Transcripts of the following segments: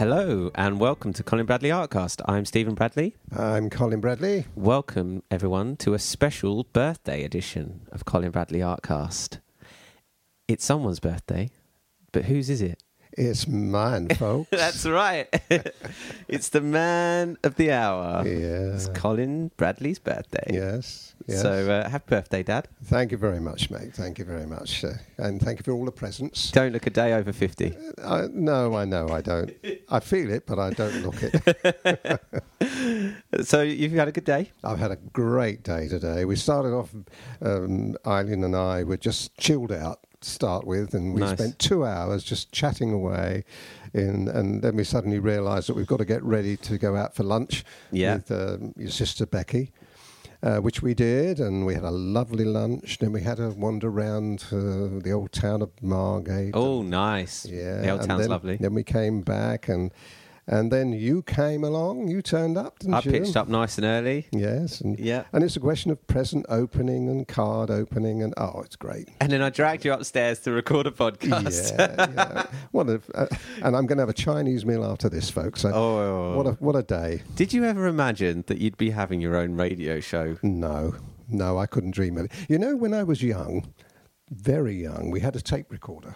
Hello and welcome to Colin Bradley Artcast. I'm Stephen Bradley. I'm Colin Bradley. Welcome everyone to a special birthday edition of Colin Bradley Artcast. It's someone's birthday, but whose is it? It's mine, folks. That's right. it's the man of the hour. Yeah. It's Colin Bradley's birthday. yes. Yes. So uh, happy birthday, Dad. thank you very much, mate. Thank you very much, uh, and thank you for all the presents. Don't look a day over 50. I, no, I know I don't. I feel it, but I don't look it. So you've had a good day? I've had a great day today. We started off, um, Eileen and I were just chilled out start with, and we Nice. spent two hours just chatting away. In, and then we suddenly realised that we've got to get ready to go out for lunch Yeah. with um, your sister Becky, uh, which we did, and we had a lovely lunch. Then we had a wander around uh, the old town of Margate. Oh, nice. Yeah, The old town's then, lovely. Then we came back, and and then you came along. You turned up, didn't I you? pitched up nice and early. Yes, and Yeah. and it's a question of present opening and card opening, and oh, it's great. And then I dragged you upstairs to record a podcast. Yeah, yeah. What a, uh, and I'm going to have a Chinese meal after this, folks. So Oh. what a what a day! Did you ever imagine that you'd be having your own radio show? No, no, I couldn't dream of it. You know, when I was young, very young, we had a tape recorder.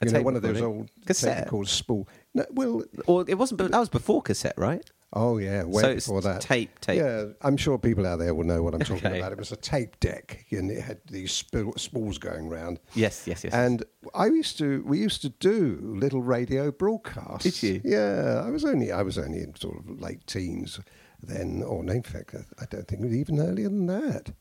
A you know, one of those old Cassette? tape recorders, spool. No, well, Or it wasn't, but that was before cassette, right? oh yeah, way so it's before that. tape, tape. Yeah, I'm sure people out there will know what I'm talking Okay. about. It was a tape deck, and it had these spool, spools going round. Yes, yes, yes. And I used to, we used to do little radio broadcasts. Did you? Yeah, I was only, I was only in sort of late teens then, or no, in fact, I don't think it was even earlier than that.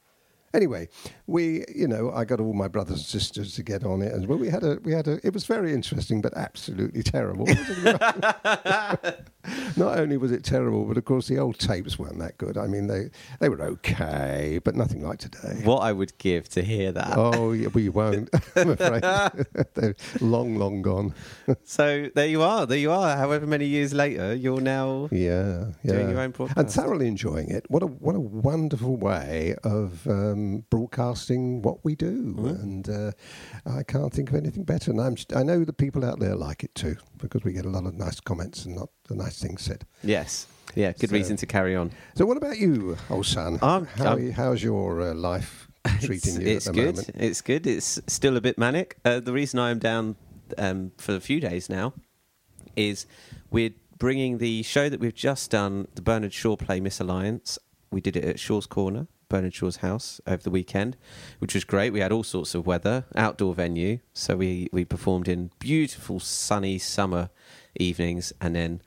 Anyway, we, you know, I got all my brothers and sisters to get on it, and well, we had a, we had a, it was very interesting, but absolutely terrible. Not only was it terrible, but of course the old tapes weren't that good. I mean, they they were okay, but nothing like today. what I would give to hear that. Oh, yeah, we won't. I'm afraid they're long, long gone. So there you are. There you are. However many years later, you're now. Yeah, yeah. Doing your own podcast and thoroughly enjoying it. What a what a wonderful way of um, broadcasting what we do, Mm. and uh, I can't think of anything better. And I'm I know the people out there like it too because we get a lot of nice comments and not the nice thing said. Yes. Yeah. Good So- reason to carry on. So, what about you, old son? I'm- How, I'm- how's your uh, life treating you it's at the good. moment? It's good. It's still a bit manic. Uh, the reason I am down um, for a few days now is we're bringing the show that we've just done, the Bernard Shaw play Misalliance. We did it at Shaw's Corner, Bernard Shaw's house, over the weekend, which was great. We had all sorts of weather, outdoor venue, so we we performed in beautiful sunny summer evenings, and then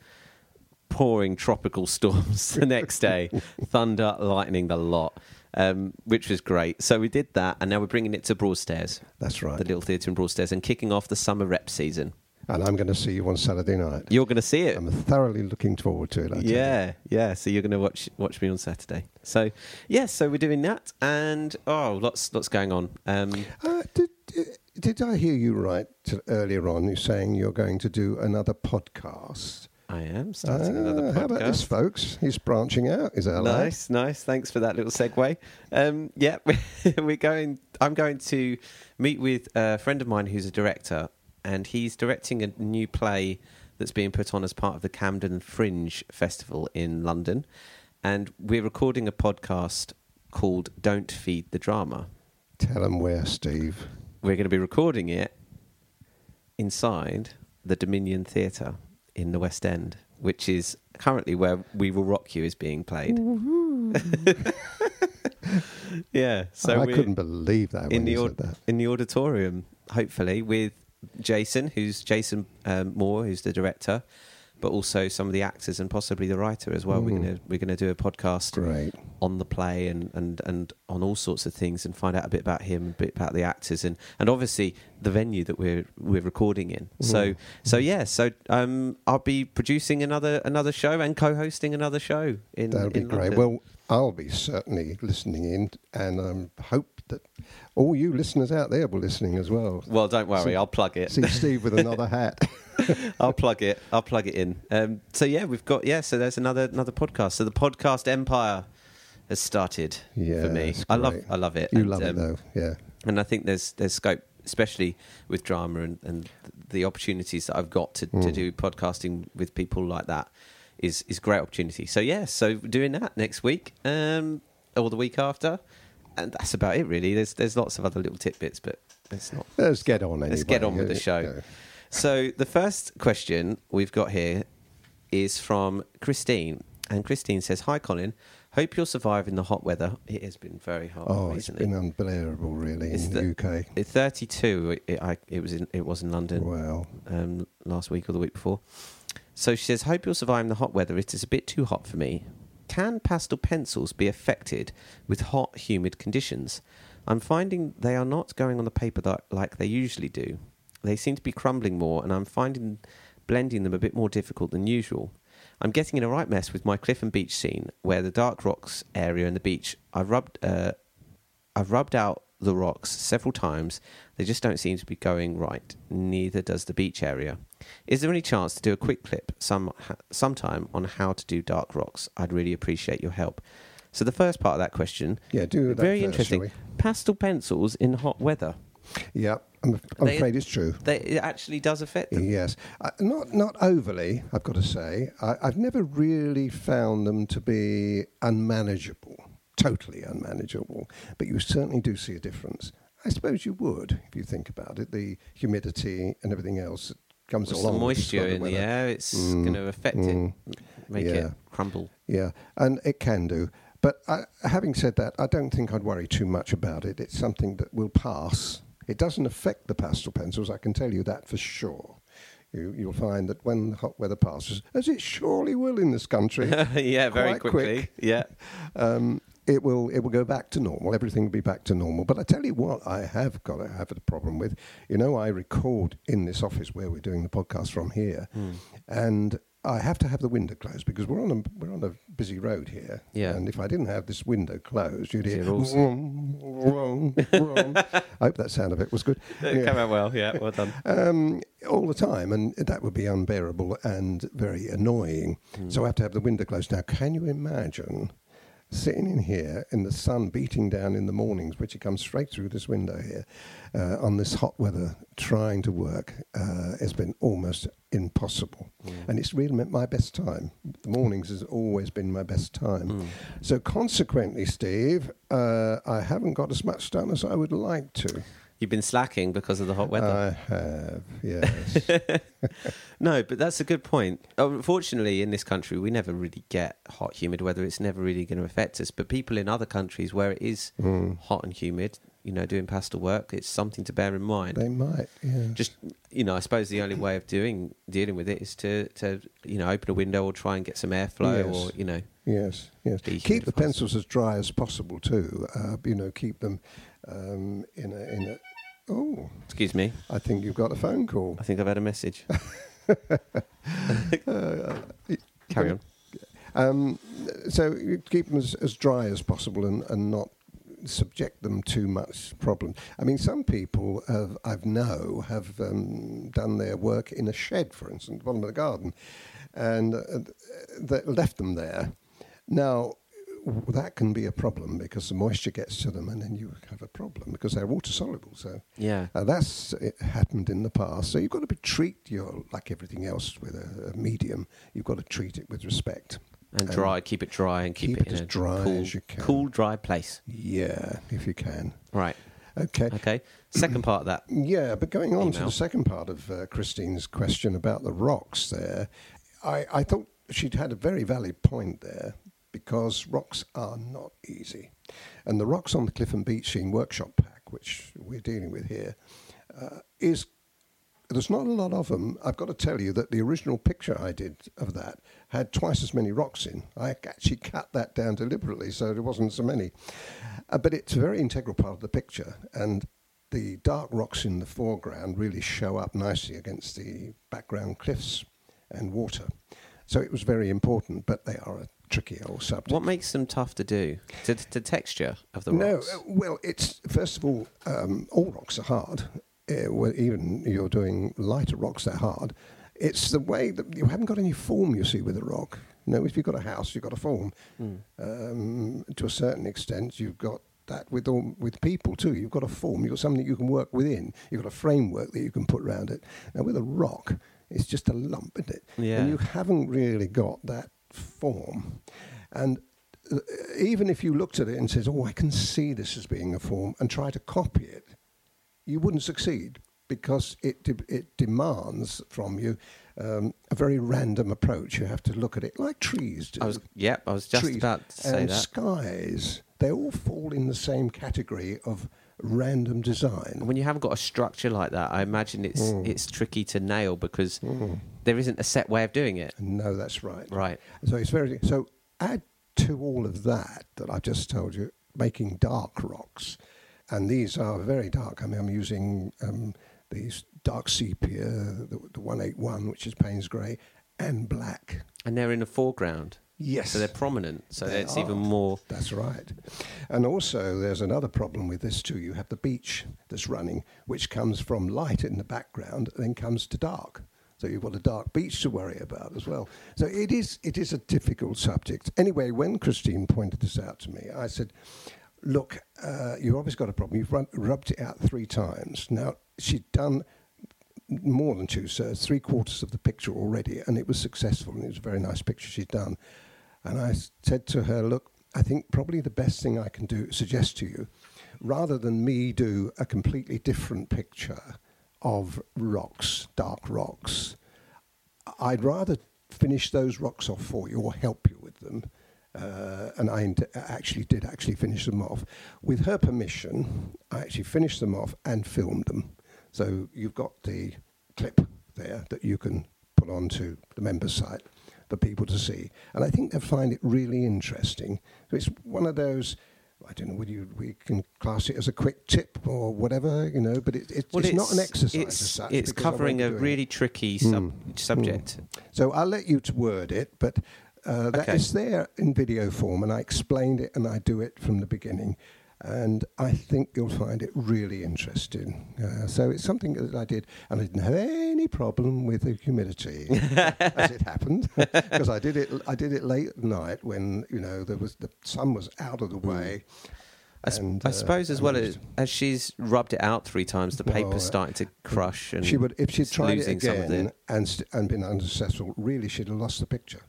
pouring tropical storms the next day, thunder, lightning, the lot, um, which was great. So we did that, and now we're bringing it to Broadstairs, That's right. the little theatre in Broadstairs, and kicking off the summer rep season. And I'm going to see you on Saturday night. You're going to see it. I'm thoroughly looking forward to it. I. Yeah, yeah. So you're going to watch watch me on Saturday. So yeah, so we're doing that, and oh, lots lots going on. Um, Uh, did, did I hear you right earlier on? You saying you're going to do another podcast? I am starting another Ah, podcast. How about this, folks? He's branching out. Is that? Nice, nice. Thanks for that little segue. Um, yeah, we're going. I'm going to meet with a friend of mine who's a director, and he's directing a new play that's being put on as part of the Camden Fringe Festival in London, and we're recording a podcast called "Don't Feed the Drama." Tell him where, Steve. We're going to be recording it inside the Dominion Theatre in the West End, which is currently where "We Will Rock You" is being played. yeah, so I we're couldn't believe that in when the you said that. in the auditorium, hopefully with Jason, who's Jason um, Moore, who's the director, but also some of the actors and possibly the writer as well. We're Mm. gonna we're gonna do a podcast Great. On the play and, and, and on all sorts of things and find out a bit about him, a bit about the actors and, and obviously the venue that we're we're recording in. So Mm. so yeah, so um, I'll be producing another another show and co-hosting another show in. That'd be in great. London. Well, I'll be certainly listening in, and I hope that all you listeners out there will listening as well. well, don't worry, See- I'll plug it. See Steve with another hat. I'll plug it. I'll plug it in. Um, so yeah, we've got yeah. So there's another another podcast. So the podcast empire has started Yeah, for me. I love. I love it. You And, love it um, though, yeah. and I think there's there's scope especially with drama and, and the opportunities that I've got to, to Mm. do podcasting with people like that is is great opportunity. So yeah, so doing that next week um, or the week after, and that's about it really. There's there's lots of other little tidbits, but it's not Let's get on anyway. Let's get on with the show. So the first question we've got here is from Christine, and Christine says, "Hi, Colin. Hope you're surviving the hot weather. It has been very hot Oh, it's recently. been unbearable, really, It's in the- the UK. It's 32. It, I, it was in it was in London Well, um, last week or the week before. So she says, "Hope you're surviving the hot weather. It is a bit too hot for me. Can pastel pencils be affected with hot, humid conditions? I'm finding they are not going on the paper that, like they usually do. They seem to be crumbling more, and I'm finding blending them a bit more difficult than usual. I'm getting in a right mess with my cliff and beach scene, where the dark rocks area and the beach. I've rubbed, uh, I've rubbed out the rocks several times. They just don't seem to be going right. Neither does the beach area. Is there any chance to do a quick clip some sometime on how to do dark rocks? I'd really appreciate your help. So the first part of that question, yeah, do that very first, interesting. Pastel pencils in hot weather. Yeah, I'm, I'm They- afraid it's true. They, it actually does affect them. Yes, uh, not not overly. I've got to say, I, I've never really found them to be unmanageable, totally unmanageable. But you certainly do see a difference. I suppose you would if you think about it. The humidity and everything else that comes along. with moisture in the weather. air, it's Mm, going to affect mm. it, make Yeah. it crumble. Yeah, and it can do. But I, having said that, I don't think I'd worry too much about it. It's something that will pass. It doesn't affect the pastel pencils, I can tell you that for sure. You, you'll find that when the hot weather passes, as it surely will in this country, yeah, very quickly. quick. Yeah. um, it will it will go back to normal. Everything will be back to normal. But I tell you what, I have got to have a problem with. You know, I record in this office where we're doing the podcast from here, Hmm. and I have to have the window closed because we're on a we're on a busy road here. Yeah. And if I didn't have this window closed, you'd hear wrong, wrong, wrong. I hope that sound of it was good. It came out well. Yeah, well done. um, all the time, and that would be unbearable and very annoying. So I have to have the window closed. Now, can you imagine sitting in here in the sun beating down in the mornings, which it comes straight through this window here, uh, on this hot weather, trying to work? Uh, it's been almost impossible, and it's really meant my best time. The mornings has always been my best time. So consequently, Steve, uh, I haven't got as much done as I would like to. You've been slacking because of the hot weather. I have, yes. No, but that's a good point. Unfortunately, in this country, we never really get hot, humid weather. It's never really going to affect us. But people in other countries where it is Mm. hot and humid, you know, doing pastel work, it's something to bear in mind. They might, yeah. Just, you know, I suppose the only way of doing dealing with it is to, to you know, open a window or try and get some airflow, Yes. or you know, yes, yes. Keep the pencils as dry as possible too. Uh, you know, keep them um, in a in a. Oh, excuse me, I think you've got a phone call. I think I've had a message. Carry on. Um, so keep them as, as dry as possible and, and not subject them to much problem. I mean, some people have, I've know have um, done their work in a shed, for instance, bottom of the garden, and uh, they left them there. Now. That can be a problem because the moisture gets to them, and then you have a problem because they're water soluble. So Yeah, uh, that's it happened in the past. So you've got to be, treat your like everything else with a, a medium. You've got to treat it with respect. and dry. Keep it dry and keep, keep it, it in as a dry cool, as you can. cool, dry place. Yeah, if you can. Right. Okay. Okay. Second part of that. Yeah, but going on to the second part of uh, Christine's question about the rocks there, I, I thought she'd had a very valid point there because rocks are not easy. And the rocks on the Cliff and Beach Scene workshop pack, which we're dealing with here, uh, is there's not a lot of them. I've got to tell you that the original picture I did of that had twice as many rocks in. I actually cut that down deliberately so there wasn't so many. Uh, but it's a very integral part of the picture, and the dark rocks in the foreground really show up nicely against the background cliffs and water. So it was very important, but they are a tricky old subject. What makes them tough to do? To the texture of the No, rocks. uh, well, it's first of all, um, all rocks are hard. Uh, well, even you're doing lighter rocks, they're hard. It's the way that you haven't got any form. You see with a rock. You know, if you've got a house, you've got a form. Mm. Um, to a certain extent, you've got that with all, with people too. You've got a form, you've got something you can work within, you've got a framework that you can put around it. Now with a rock, it's just a lump, isn't it? Yeah. And you haven't really got that form. And uh, even if you looked at it and says, "Oh, I can see this as being a form," and try to copy it, you wouldn't succeed because it de- it demands from you um, a very random approach. You have to look at it like trees do. I was, yep, I was just trees about to say and that. skies. They all fall in the same category of random design. when you haven't got a structure like that, I imagine it's Mm. it's tricky to nail because there isn't a set way of doing it. No, that's right. Right. So it's very so. Add to all of that that I've just told you, making dark rocks, and these are very dark. I mean, I'm using um, these dark sepia, the, the 181, which is Payne's grey, and black. And they're in the foreground. Yes. So they're prominent. So They it's even more. That's right. And also, there's another problem with this too. You have the beach that's running, which comes from light in the background, and then comes to dark. So you've got a dark beach to worry about as well. So it is it is a difficult subject. Anyway, when Christine pointed this out to me, I said, "Look, uh, you've obviously got a problem. You've run, rubbed it out three times. Now she'd done." More than two thirds, three quarters of the picture already, and it was successful, and it was a very nice picture she'd done. And I said to her, Look, I think probably the best thing I can do, suggest to you, rather than me do a completely different picture of rocks, dark rocks, I'd rather finish those rocks off for you or help you with them. Uh, and I actually did actually finish them off. With her permission, I actually finished them off and filmed them. So you've got the clip there that you can put onto the member site for people to see. And I think they'll find it really interesting. So it's one of those, I don't know whether you, we can class it as a quick tip or whatever, you know, but it, it, Well, it's, not an exercise It's, as such. it's covering a really it. tricky sub- subject. So I'll let you to word it, but uh, that is Okay. there in video form, and I explained it and I do it from the beginning. And I think you'll find it really interesting. Uh, so it's something that I did, and I didn't have any problem with the humidity, as it happened, because I did it. I did it late at night when you know there was the sun was out of the way. I, s- and, I uh, suppose as well as, as she's rubbed it out three times, the Well, paper's uh, starting to crush and she would, if she'd tried it losing some of again and st- and been unsuccessful, really she'd have lost the picture,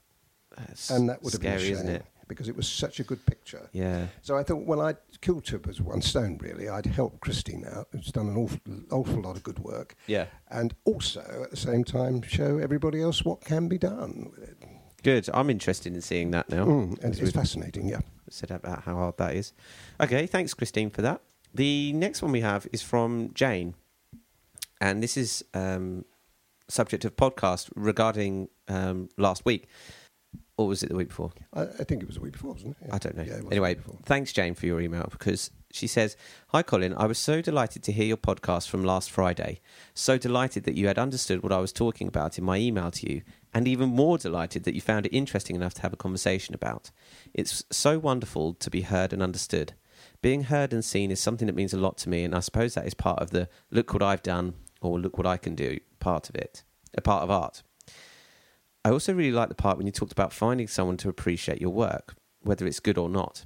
That's and that would have scary, been a shame isn't it? Because it was such a good picture. Yeah. So I thought, well, I'd kill two birds with one stone, really. I'd help Christine out, who's done an awful, awful lot of good work. Yeah. And also, at the same time, show everybody else what can be done with it. Good. I'm interested in seeing that now. Mm, and it's fascinating, yeah. said about how hard that is. Okay, thanks, Christine, for that. The next one we have is from Jane, and this is um, subject of podcast regarding um, last week, or was it the week before? I, I think it was a week before, wasn't it? Yeah. I don't know. Yeah, it was a anyway, thanks, Jane, for your email because she says, Hi, Colin. I was so delighted to hear your podcast from last Friday. So delighted that you had understood what I was talking about in my email to you, and even more delighted that you found it interesting enough to have a conversation about. It's so wonderful to be heard and understood. Being heard and seen is something that means a lot to me, and I suppose that is part of the look what I've done or look what I can do part of it, a part of art. I also really like the part when you talked about finding someone to appreciate your work, whether it's good or not.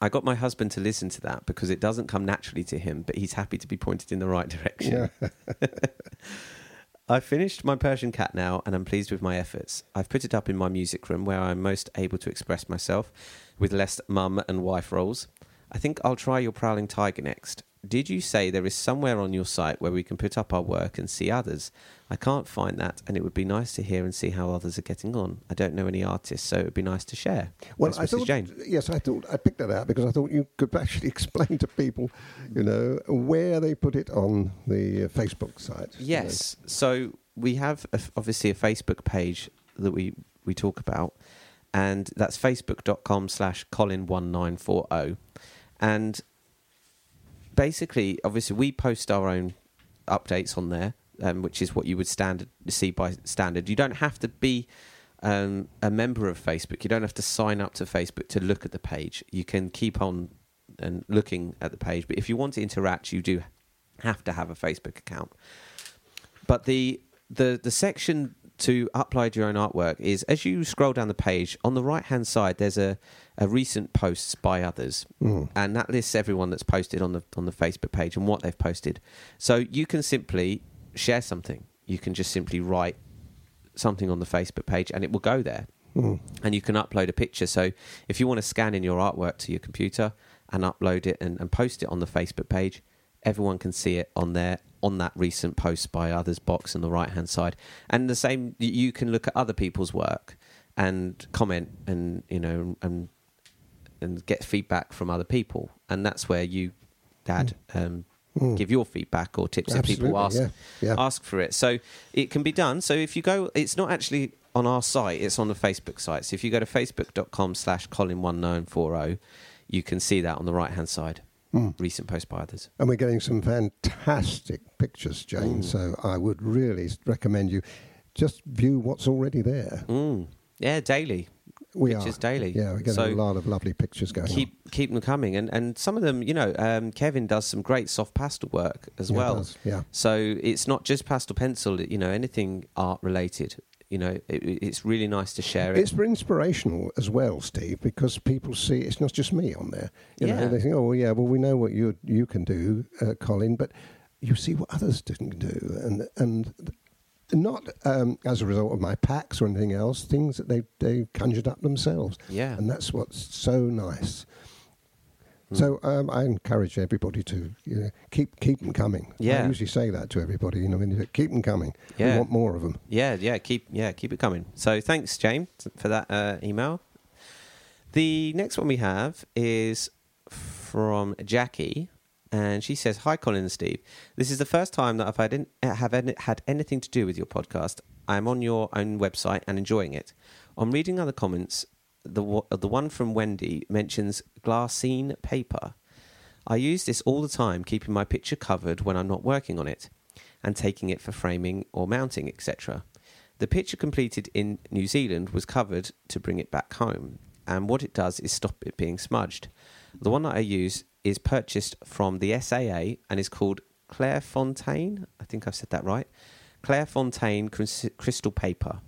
I got my husband to listen to that because it doesn't come naturally to him, but he's happy to be pointed in the right direction. Yeah. I've finished my Persian cat now and I'm pleased with my efforts. I've put it up in my music room where I'm most able to express myself with less mum and wife roles. I think I'll try your Prowling Tiger next. Did you say there is somewhere on your site where we can put up our work and see others? I can't find that, and it would be nice to hear and see how others are getting on. I don't know any artists, so it would be nice to share. Well, That's I Mrs. thought, Jane. yes, I thought I picked that out because I thought you could actually explain to people, you know, where they put it on the uh, Facebook site. you know. Yes. So we have a, obviously a Facebook page that we, we talk about, and that's facebook.com slash colin1940. And basically, obviously, we post our own updates on there, um, which is what you would standard see by standard. You don't have to be um, a member of Facebook. You don't have to sign up to Facebook to look at the page. You can keep on and looking at the page, but if you want to interact, you do have to have a Facebook account. But the the the section to upload your own artwork is as you scroll down the page on the right hand side there's a, a recent posts by others Mm. and that lists everyone that's posted on the on the Facebook page and what they've posted so you can simply share something you can just simply write something on the Facebook page and it will go there Mm. and you can upload a picture. So if you want to scan in your artwork to your computer and upload it and, and post it on the Facebook page, everyone can see it on there on that recent post by others box on the right hand side. And the same, you can look at other people's work and comment and you know and and get feedback from other people. And that's where you, Dad, um, Mm. give your feedback or tips if people ask yeah, yeah. ask for it. So it can be done. So if you go, it's not actually on our site, it's on the Facebook site. So if you go to facebook.com slash Colin1940, you can see that on the right hand side. Mm. Recent post by others. And we're getting some fantastic pictures, Jane. Mm. So I would really recommend you just view what's already there. Mm. Yeah, daily. We Pictures are. daily. Yeah, we're getting So a lot of lovely pictures going on. Keep keep them coming, and and some of them, you know, um, Kevin does some great soft pastel work as Yeah, well. does, yeah. So it's not just pastel pencil, you know, anything art related. You know, it, it's really nice to share it. It's inspirational as well, Steve, because people see it's not just me on there. You Yeah. know, they think, oh well, yeah, well we know what you you can do, uh, Colin, but you see what others didn't do, and and not um, as a result of my packs or anything else, things that they they conjured up themselves. Yeah. and that's what's so nice. Mm. So um, I encourage everybody to you know, keep keep them coming. Yeah. I usually say that to everybody. You know, when you keep them coming. Yeah. We want more of them. Yeah, yeah, keep yeah, keep it coming. So thanks, James, for that uh, email. The next one we have is from Jackie, and she says, "Hi, Colin and Steve. This is the first time that I've had have any, had anything to do with your podcast. I am on your own website and enjoying it. On reading other comments, the the one from Wendy mentions glassine paper." I use this all the time, keeping my picture covered when I'm not working on it and taking it for framing or mounting, etc. The picture completed in New Zealand was covered to bring it back home, and what it does is stop it being smudged. The one that I use is purchased from the SAA and is called Clairefontaine. I think I've said that right. Clairefontaine crys- crystal paper.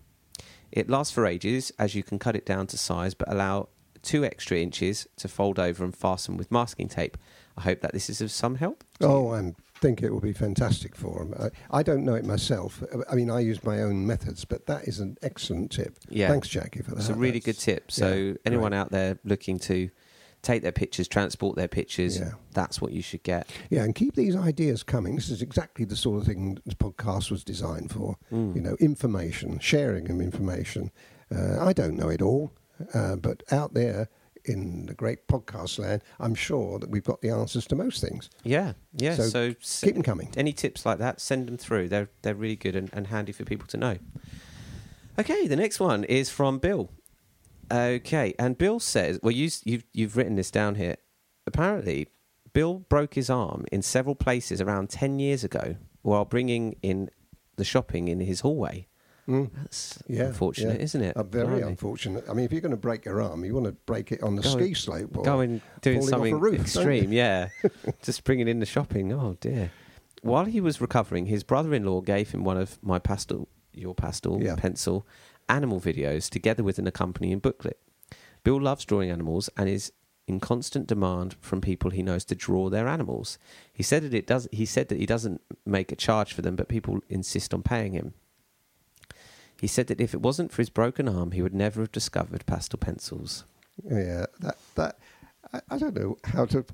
It lasts for ages as you can cut it down to size but allow two extra inches to fold over and fasten with masking tape. I hope that this is of some help. Oh, I think it will be fantastic for them. I, I don't know it myself. I mean, I use my own methods, but that is an excellent tip. Yeah. Thanks, Jackie, for that. It's a really good tip. So yeah, anyone great. out there looking to take their pictures, transport their pictures, Yeah. that's what you should get. Yeah, and keep these ideas coming. This is exactly the sort of thing this podcast was designed for. Mm. You know, information, sharing of information. Uh, I don't know it all, uh, but out there in the great podcast land, I'm sure that we've got the answers to most things. Yeah, yeah. So, So Keep them coming. any tips like that, send them through. They're they're really good and, and handy for people to know. Okay, the next one is from Bill. Okay, and Bill says, well, you, you've you've written this down here. Apparently, Bill broke his arm in several places around ten years ago while bringing in the shopping in his hallway. Mm. That's Yeah, unfortunate, yeah. isn't it? Uh, very Blimey. unfortunate. I mean, if you're going to break your arm, you want to break it on the Go ski and- slope or Going doing falling off a something roof, extreme, yeah. Just bringing in the shopping. Oh dear. While he was recovering, his brother-in-law gave him one of my pastel, your pastel Yeah. pencil, animal videos together with an accompanying booklet. Bill loves drawing animals and is in constant demand from people he knows to draw their animals. He said that it does. He said that he doesn't make a charge for them, but people insist on paying him. He said that if it wasn't for his broken arm, he would never have discovered pastel pencils. Yeah, that that I, I don't know how to.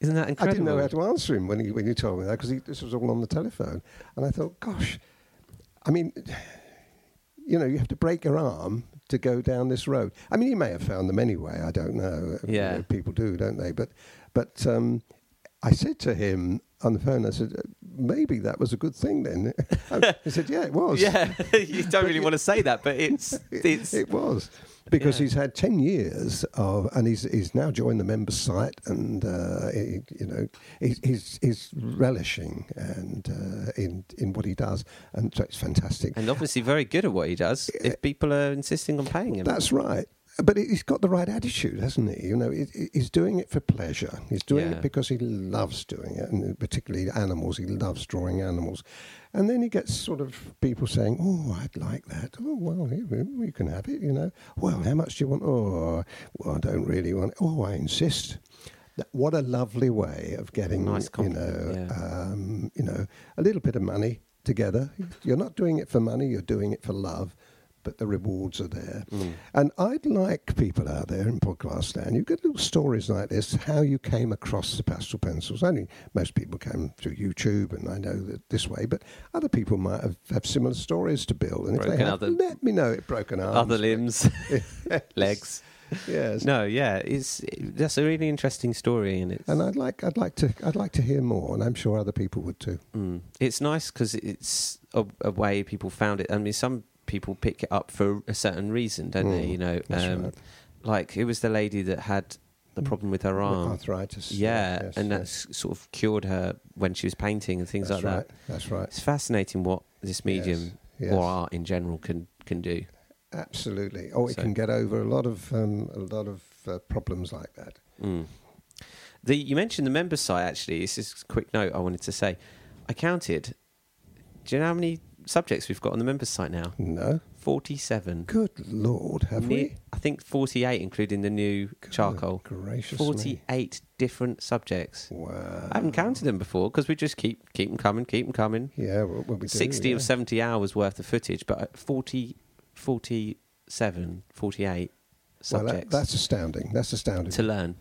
Isn't that incredible? I didn't know how to answer him when he when you told me that because this was all on the telephone, and I thought, gosh, I mean, you know, you have to break your arm to go down this road. I mean, he may have found them anyway. I don't know. You Yeah. know, people do, don't they? But but um, I said to him on the phone, I said, maybe that was a good thing then. he said, yeah, it was. Yeah, you don't really want to say that, but it's it's it was because Yeah. he's had ten years of, and he's he's now joined the member site, and uh, he, you know he's he's, he's relishing and uh, in in what he does, and so it's fantastic. and obviously very good at what he does. If people are insisting on paying him, That's right. But he's got the right attitude, hasn't he? You know, he- he- he's doing it for pleasure. He's doing Yeah. it because he loves doing it, and particularly animals. He loves drawing animals. And then he gets sort of people saying, "Oh, I'd like that. Oh, well, we can have it." You know. Well, how much do you want? Oh, well, I don't really want. It. Oh, I insist. What a lovely way of getting, Nice you know, yeah. um, you know, a little bit of money together. You're not doing it for money. You're doing it for love, but the rewards are there. Mm. And I'd like people out there in podcast land, you get little stories like this, how you came across the pastel pencils. Only most people came through YouTube, and I know that this way, but other people might have, have similar stories to build. And if they have, other- let me know it broken arms. Other limbs, legs. Yes. No, yeah, it's that's a really interesting story, and it's And I'd like, I'd like to, I'd like to hear more, and I'm sure other people would too. Mm. It's nice because it's a, a way people found it. I mean, some people pick it up for a certain reason, don't they? Mm, You know, um, right. like it was the lady that had the problem with her arm. Arthritis. Yeah, yes, and yes. that's sort of cured her when she was painting and things That's like right. that. That's right. It's fascinating what this medium yes. or art in general can can do. Absolutely. Oh, it So- can get over a lot of um, a lot of uh, problems like that. Mm. The you mentioned the member site actually. This is a quick note I wanted to say. I counted. Do you know how many subjects we've got on the members site now? No. Forty-seven. Good Lord, have we? I think 48, including the new charcoal. Gracious. 48 different subjects. Wow. I haven't counted them before because we just keep keep them coming, keep them coming. Yeah, well, well, we do, 60 yeah. or 70 hours worth of footage, but uh, 40, 47, 48 Well, that, subjects that's astounding. That's astounding. to learn.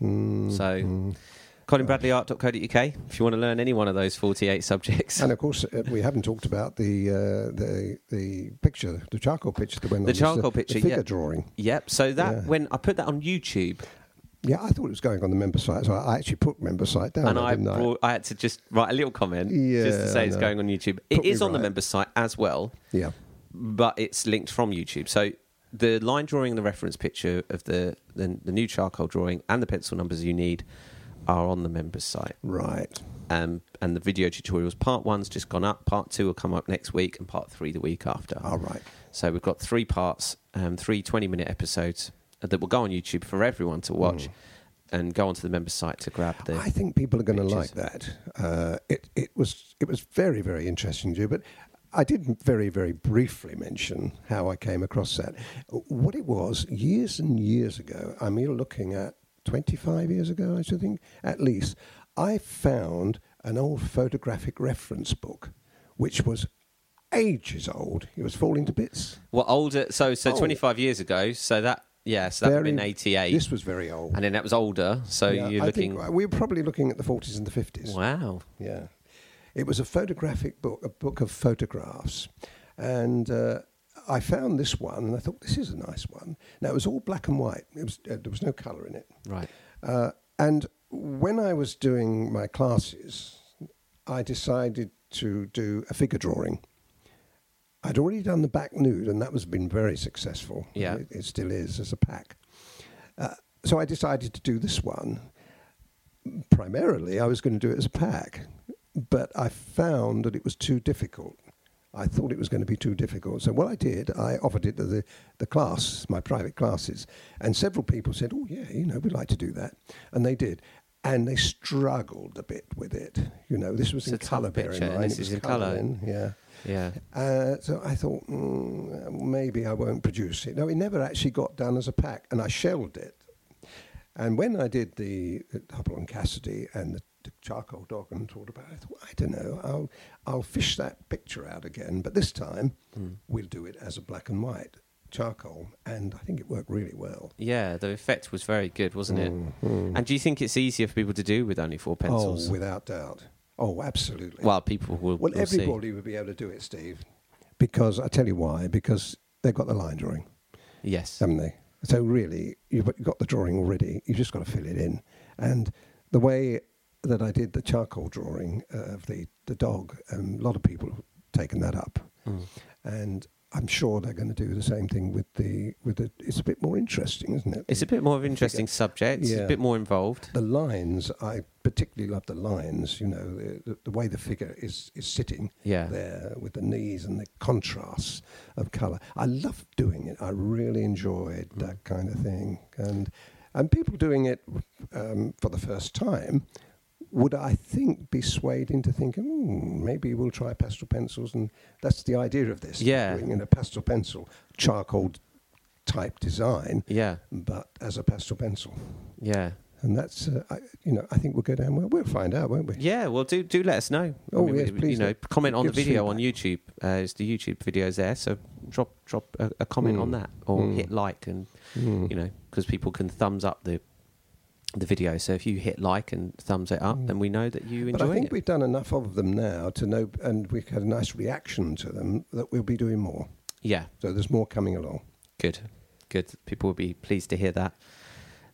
Mm, So- mm. ColinBradleyArt.co.uk if you want to learn any one of those 48 subjects. And of course, uh, we haven't talked about the uh, the the picture, the charcoal picture that went The on. charcoal the picture, figure yeah. drawing. Yep. So that Yeah. when I put that on YouTube Yeah, I thought it was going on the member site, so I actually put member site down. and I, brought, I had to just write a little comment yeah, just to say it's going on YouTube. It is on the member site as well. yeah, but it's linked from YouTube. So the line drawing and the reference picture of the, the the new charcoal drawing and the pencil numbers you need are on the members site. right. Um, and the video tutorials, part one's just gone up, part two will come up next week, and part three the week after. All right. So we've got three parts, um, three 20 minute episodes that will go on YouTube for everyone to watch. And go onto the members site to grab the. I think people are going to like that. Uh, it it was it was very very interesting to you, but I did very very briefly mention how I came across that. What it was years and years ago. I mean, looking at twenty five years ago, I should think at least. I found an old photographic reference book, which was ages old. It was falling to bits. Well, older? So so Oh. 25 years ago. So that yeah. So that would have been 88. This was very old. and then that was older. So Yeah, you're I looking. think we were probably looking at the forties and the fifties. Wow. Yeah. It was a photographic book, a book of photographs. And uh, I found this one and I thought, this is a nice one. Now, it was all black and white, it was, uh, there was no colour in it. Right. Uh, and when I was doing my classes, I decided to do a figure drawing. I'd already done the back nude, and that was been very successful. Yeah. It, it still is as a pack. Uh, so I decided to do this one. Primarily, I was going to do it as a pack, but I found that it was too difficult. I thought it was going to be too difficult. So what I did, I offered it to the, the class, my private classes, and several people said, "Oh yeah, you know, we'd like to do that," and they did. And they struggled a bit with it. You know, this was It's in colour, bear in mind. this it was is in colour. Yeah. Yeah. Uh, so I thought mm, maybe I won't produce it. No, it never actually got done as a pack, and I shelved it. And when I did the, the Hubble and Cassidy and the charcoal dog and thought about it, I don't know, I'll, I'll fish that picture out again, but this time we'll do it as a black and white charcoal, and I think it worked really well. Yeah, the effect was very good, wasn't it? Mm. And do you think it's easier for people to do with only four pencils? Oh, without doubt. Oh, absolutely. well, people will. Well, will see. everybody would be able to do it, Steve, because I tell you why. Because they've got the line drawing. Yes. haven't they? So really, you've you've got the drawing already. You've just got to fill it in. And the way that I did the charcoal drawing uh, of the the dog, um, a lot of people have taken that up. Mm. And I'm sure they're going to do the same thing with the with the. It's a bit more interesting, isn't it? It's a bit more of an interesting subject. It's Yeah. a bit more involved. the lines. I particularly love the lines. You know, the, the, the way the figure is is sitting Yeah. there with the knees and the contrasts of colour. I love doing it. I really enjoyed Mm. that kind of thing, and and people doing it um, for the first time would I think be swayed into thinking hmm, maybe we'll try pastel pencils, and that's the idea of this. Yeah. doing in a pastel pencil charcoal type design, Yeah. but as a pastel pencil. Yeah. And that's, uh, I, you know, I think we'll go down well. We'll find out, won't we? Yeah, well, do do let us know. Oh, I mean, yes, you please know, comment on the video on YouTube. Uh, it's the YouTube videos there, so drop drop a, a comment Mm. on that or Mm. hit like, and Mm. you know, because people can thumbs up the the video. So if you hit like and thumbs it up, Mm. then we know that you enjoy it. But I think it. we've done enough of them now to know, and we've had a nice reaction to them that we'll be doing more. Yeah, So there's more coming along. good, good. People will be pleased to hear that.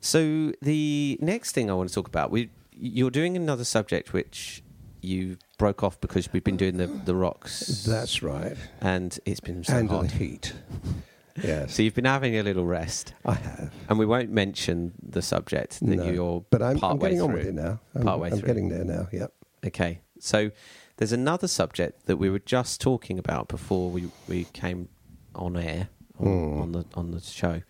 So the next thing I want to talk about, we you're doing another subject which you broke off because we've been doing the the rocks. That's right. and it's been so and hot. the heat. Yes, So you've been having a little rest, I have. and we won't mention the subject that No, you're but I'm, I'm getting on with it now. I'm, Partway I'm through. getting there now. Yep. Okay, so there's another subject that we were just talking about before we, we came on air on, Mm. on the on the show,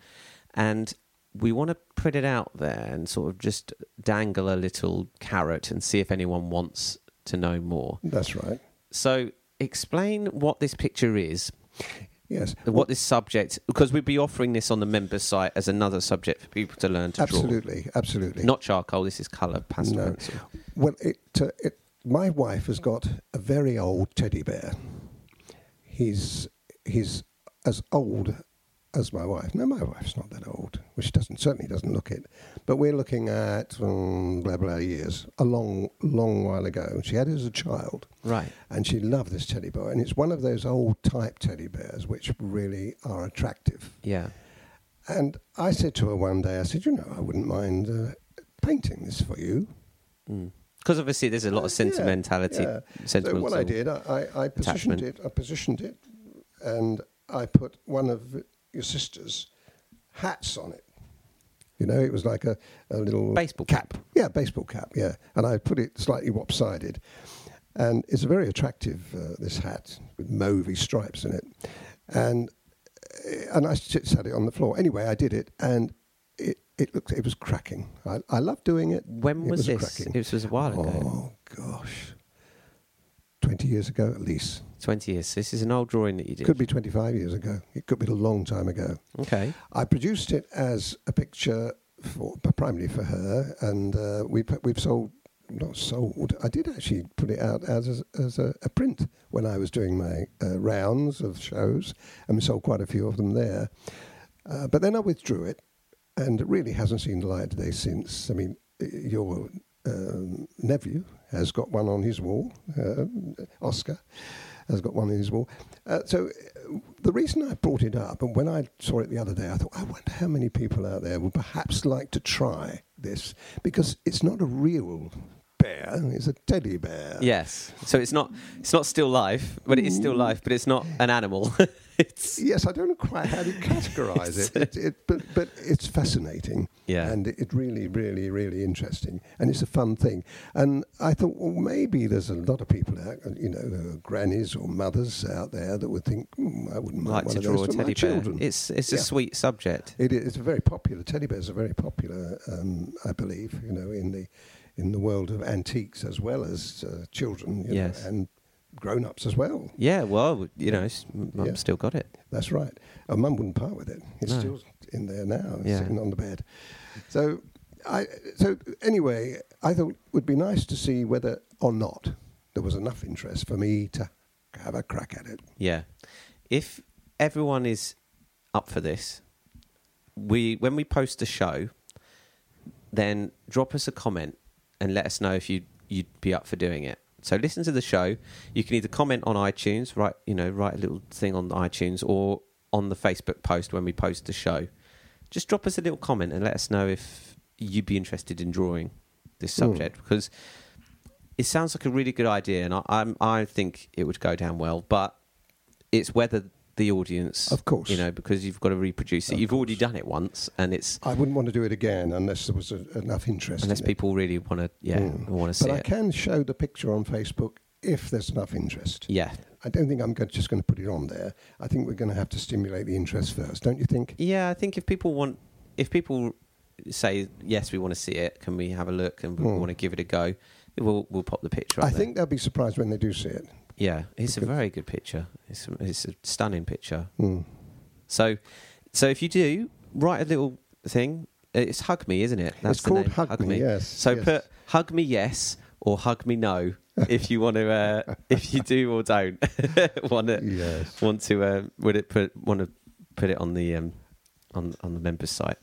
and we want to put it out there and sort of just dangle a little carrot and see if anyone wants to know more. That's right. So explain what this picture is Yes. what this subject because we'd be offering this on the member site as another subject for people to learn to Absolutely. Absolutely. draw not charcoal this is color pastel No. pencil Well, it, uh, it, my wife has got a very old teddy bear. He's he's as old as my wife. No, my wife's not that old. Well, she doesn't certainly doesn't look it. But we're looking at um, blah blah years, a long long while ago. She had it as a child, right and she loved this teddy bear. And it's one of those old type teddy bears which really are attractive. yeah And I said to her one day, I said, you know, I wouldn't mind uh, painting this for you. because obviously there's a lot of sentimentality Yeah, So sentimental what I did, I, I, I positioned it. I positioned it, and I put one of your sister's hats on it. You know, it was like a, a little Baseball cap. cap. Yeah, baseball cap. Yeah, and I put it slightly lopsided, and it's a very attractive uh, this hat with mauvey stripes in it, and uh, and I sit- sat it on the floor. Anyway, I did it, and it it looked it was cracking. I, I love doing it. when It was, a this cracking. it was a while ago Oh gosh, twenty years ago at least. 20 years this is an old drawing that you did Could be twenty-five years ago. It could be a long time ago. okay I produced it as a picture for primarily for her, and uh, we put- we've sold not sold. I did actually put it out as a, as a, a print when I was doing my uh, rounds of shows, and we sold quite a few of them there. Uh, but then I withdrew it, and it really hasn't seen the light of day since. I mean, your um, nephew has got one on his wall, uh, Oscar has got one on his wall. Uh, so uh, the reason I brought it up, and when I saw it the other day, I thought, I wonder how many people out there would perhaps like to try this because it's not a real bear; it's a teddy bear. yes so it's not it's not still life but it is still life but it's not an animal it's Yes, I don't know quite how to categorise it, it, it but, but it's fascinating. Yeah. And it really, really, really interesting. And it's a fun thing. And I thought, well, maybe there's a lot of people out, you know, uh, grannies or mothers out there that would think, hmm, I wouldn't mind like one to of draw those a teddy bear children. it's it's a sweet subject It is. It's a very popular. Teddy bears are very popular, um, I believe. You know, in the in the world of antiques as well as uh, children. you know, Yes. And grown-ups as well. yeah well you know mum Yeah. still got it That's right. Our mum wouldn't part with it. It's No. still in there now, Yeah. sitting on the bed. So, I so anyway, I thought it would be nice to see whether or not there was enough interest for me to have a crack at it. Yeah. If everyone is up for this, we when we post the show, then drop us a comment and let us know if you you'd be up for doing it. So listen to the show. You can either comment on iTunes, write you know, write a little thing on iTunes or on the Facebook post when we post the show. Just drop us a little comment and let us know if you'd be interested in drawing this Hmm. subject because it sounds like a really good idea and I, I'm, I think it would go down well, but it's whether the audience, Of course. you know, because you've got to reproduce it. Of You've already done it once, and it's I wouldn't want to do it again unless there was a, enough interest. unless in people really want to, yeah, Mm. want to see it. But I it. can show the picture on Facebook if there's enough interest. Yeah, I don't think I'm go- just going to put it on there. I think we're going to have to stimulate the interest first, don't you think? yeah. I think if people want, if people say yes, we want to see it, can we have a look and we Mm. want to give it a go? We'll we'll pop the picture. Up I there. think they'll be surprised when they do see it. Yeah, it's a very good picture. It's a, it's a stunning picture. Mm. So, so if you do write a little thing, it's hug me, isn't it? It's called name, Hug, Me, yes. So yes. put hug me yes or hug me no if you want to. Uh, if you do or don't want to Yes. want to uh, would it put want to put it on the um, on on the members site.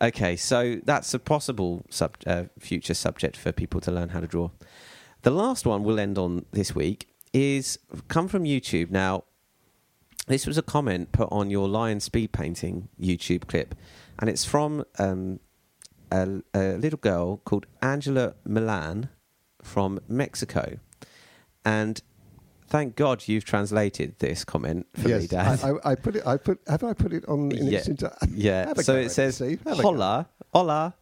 Okay, so that's a possible sub, uh, future subject for people to learn how to draw. The last one we'll end on this week is come from YouTube. Now, this was a comment put on your lion speed painting YouTube clip, and it's from um, a, a little girl called Angela Milan from Mexico. And thank God you've translated this comment for yes, me, Dad. I, I, I put it. I put. Have I put it on? In Yeah. yeah. Have a So it says, Steve. Have a go. "Hola, hola,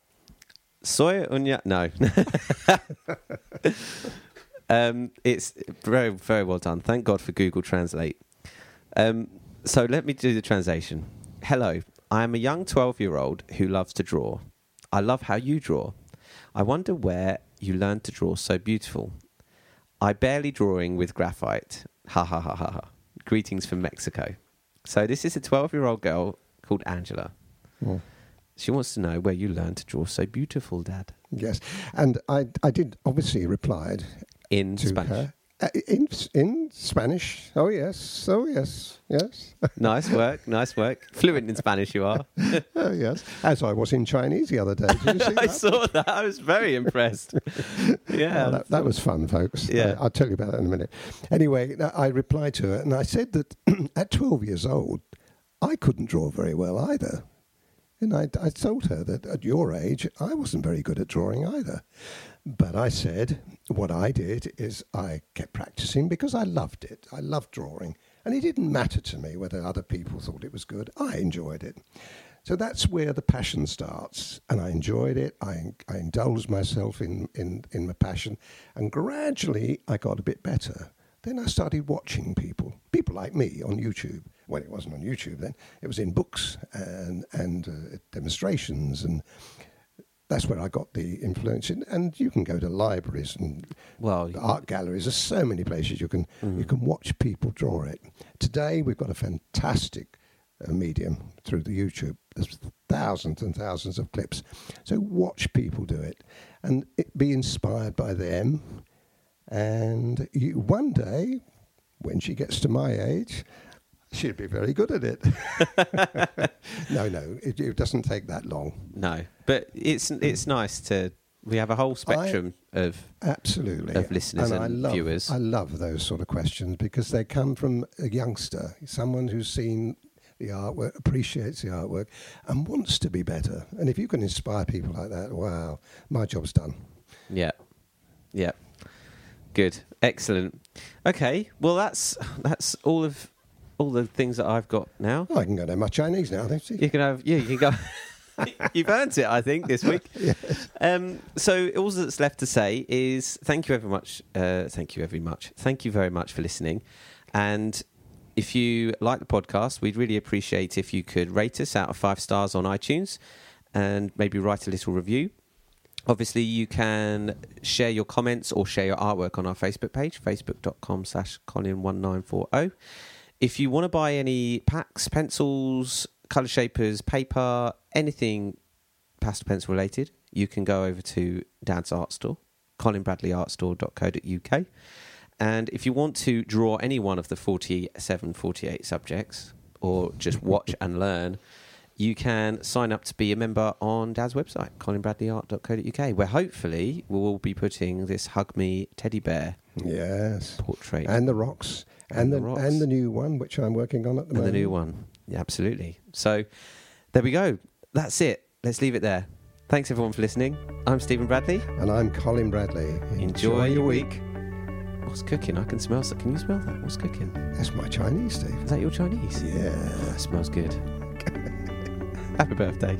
soy uña." No. um, it's very, very well done. Thank God for Google Translate. Um, so let me do the translation. Hello, I am a young 12 year old who loves to draw. I love how you draw. I wonder where you learned to draw so beautiful. I barely drawing with graphite. Ha ha ha ha ha. Greetings from Mexico. So this is a 12 year old girl called Angela. Mm. She wants to know where you learned to draw so beautiful, Dad. Yes, and I, I did obviously replied In to Spanish. her uh, in in Spanish. Oh yes, oh yes, yes, nice work, nice work. Fluent in Spanish, you are. oh yes. As I was in Chinese the other day. Did you see I saw that. I was very impressed. yeah. Oh, that, that was fun, folks. Yeah. I, will tell you about that in a minute. Anyway, I replied to her and I said that at 12 years old, I couldn't draw very well either. And I, I told her that at your age, I wasn't very good at drawing either. But I said, what I did is I kept practicing because I loved it. I loved drawing. And it didn't matter to me whether other people thought it was good. I enjoyed it. So that's where the passion starts. And I enjoyed it. I, I indulged myself in, in, in my passion. And gradually I got a bit better. Then I started watching people, people like me on YouTube. Well, it wasn't on YouTube then, it was in books and, and uh, demonstrations. And that's where I got the influence. In, and you can go to libraries and Well, art galleries. There's so many places you can Mm. you can watch people draw it. Today we've got a fantastic uh, medium through the YouTube. There's thousands and thousands of clips. So watch people do it, and it, be inspired by them. And you, one day, when she gets to my age, she'll be very good at it. no, no, it, it doesn't take that long. no. But it's it's nice to. We have a whole spectrum of. Absolutely. of listeners I and love, viewers. I love those sort of questions because they come from a youngster, someone who's seen the artwork, appreciates the artwork, and wants to be better. And if you can inspire people like that, wow, my job's done. Yeah. Yeah. Good. Excellent. Okay. Well, that's that's all of all the things that I've got now. Oh, I can go to my Chinese now, don't you? You can have. Yeah. You can go. You've earned it, I think, this week. Um, so all that's left to say is thank you very much. Uh, thank you very much. Thank you very much for listening. And if you like the podcast, we'd really appreciate if you could rate us out of five stars on iTunes and maybe write a little review. Obviously, you can share your comments or share your artwork on our Facebook page, facebook.com slash Colin1940. If you want to buy any packs, pencils, colour shapers, paper, anything pastel pencil related, you can go over to Dad's Art Store, colinbradleyartstore.co.uk. And if you want to draw any one of the 47, 48 subjects, or just watch and learn, you can sign up to be a member on Dad's website, colinbradleyart.co.uk, where hopefully we will be putting this Hug Me teddy bear Yes. portrait And the rocks. And, And the the, and the new one, which I'm working on at the moment. and the new one. Yeah, absolutely. So there we go. That's it. Let's leave it there. Thanks everyone for listening. I'm Stephen Bradley. And I'm Colin Bradley. Enjoy your week. What's cooking? I can smell something. Can you smell that? What's cooking? That's my Chinese, Steve. Is that your Chinese? Yeah. That smells good. Happy birthday.